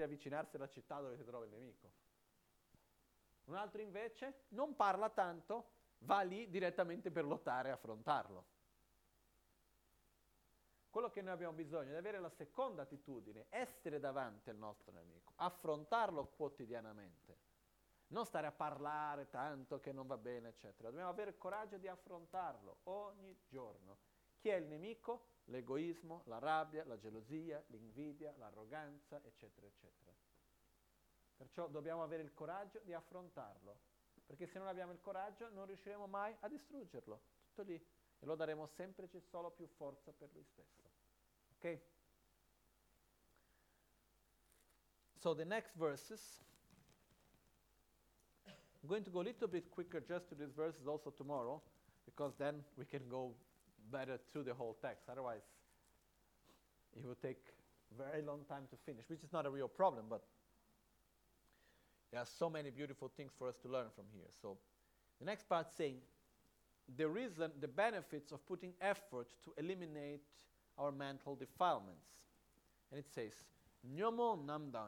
di avvicinarsi alla città dove si trova il nemico. Un altro invece non parla tanto, va lì direttamente per lottare e affrontarlo. Quello che noi abbiamo bisogno è di avere la seconda attitudine, essere davanti al nostro nemico, affrontarlo quotidianamente, non stare a parlare tanto che non va bene, eccetera. Dobbiamo avere il coraggio di affrontarlo ogni giorno. Chi è il nemico? L'egoismo, la rabbia, la gelosia, l'invidia, l'arroganza, eccetera, eccetera. Perciò dobbiamo avere il coraggio di affrontarlo, perché se non abbiamo il coraggio non riusciremo mai a distruggerlo. Tutto lì. E lo daremo sempre e solo più forza per lui stesso. Ok? So the next verses. I'm going to go a little bit quicker just to these verses also tomorrow, because then we can go better through the whole text. Otherwise, it would take very long time to finish, which is not a real problem, but there are so many beautiful things for us to learn from here. So the next part saying the reason, the benefits of putting effort to eliminate our mental defilements. And it says, Nyomo namdan